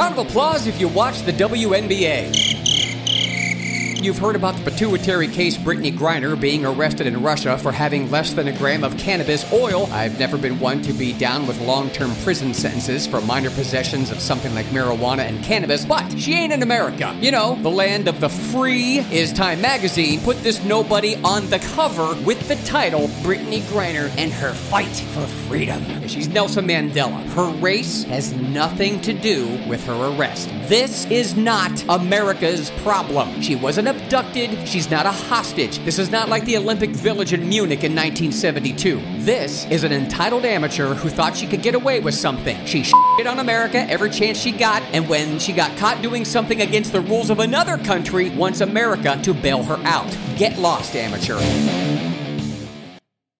Round of applause if you watch the WNBA. You've heard about the pituitary case Brittney Griner being arrested in Russia for having less than a gram of cannabis oil. I've never been one to be down with long term prison sentences for minor possessions of something like marijuana and cannabis, but she ain't in America. You know, the land of the free is Time Magazine put this nobody on the cover with the title Brittney Griner and her fight for freedom. She's Nelson Mandela. Her race has nothing to do with her arrest. This is not America's problem. She wasn't abducted. She's not a hostage. This is not like the Olympic Village in Munich in 1972. This is an entitled amateur who thought she could get away with something. She shit on America every chance she got, and when she got caught doing something against the rules of another country, wants America to bail her out. Get lost, amateur.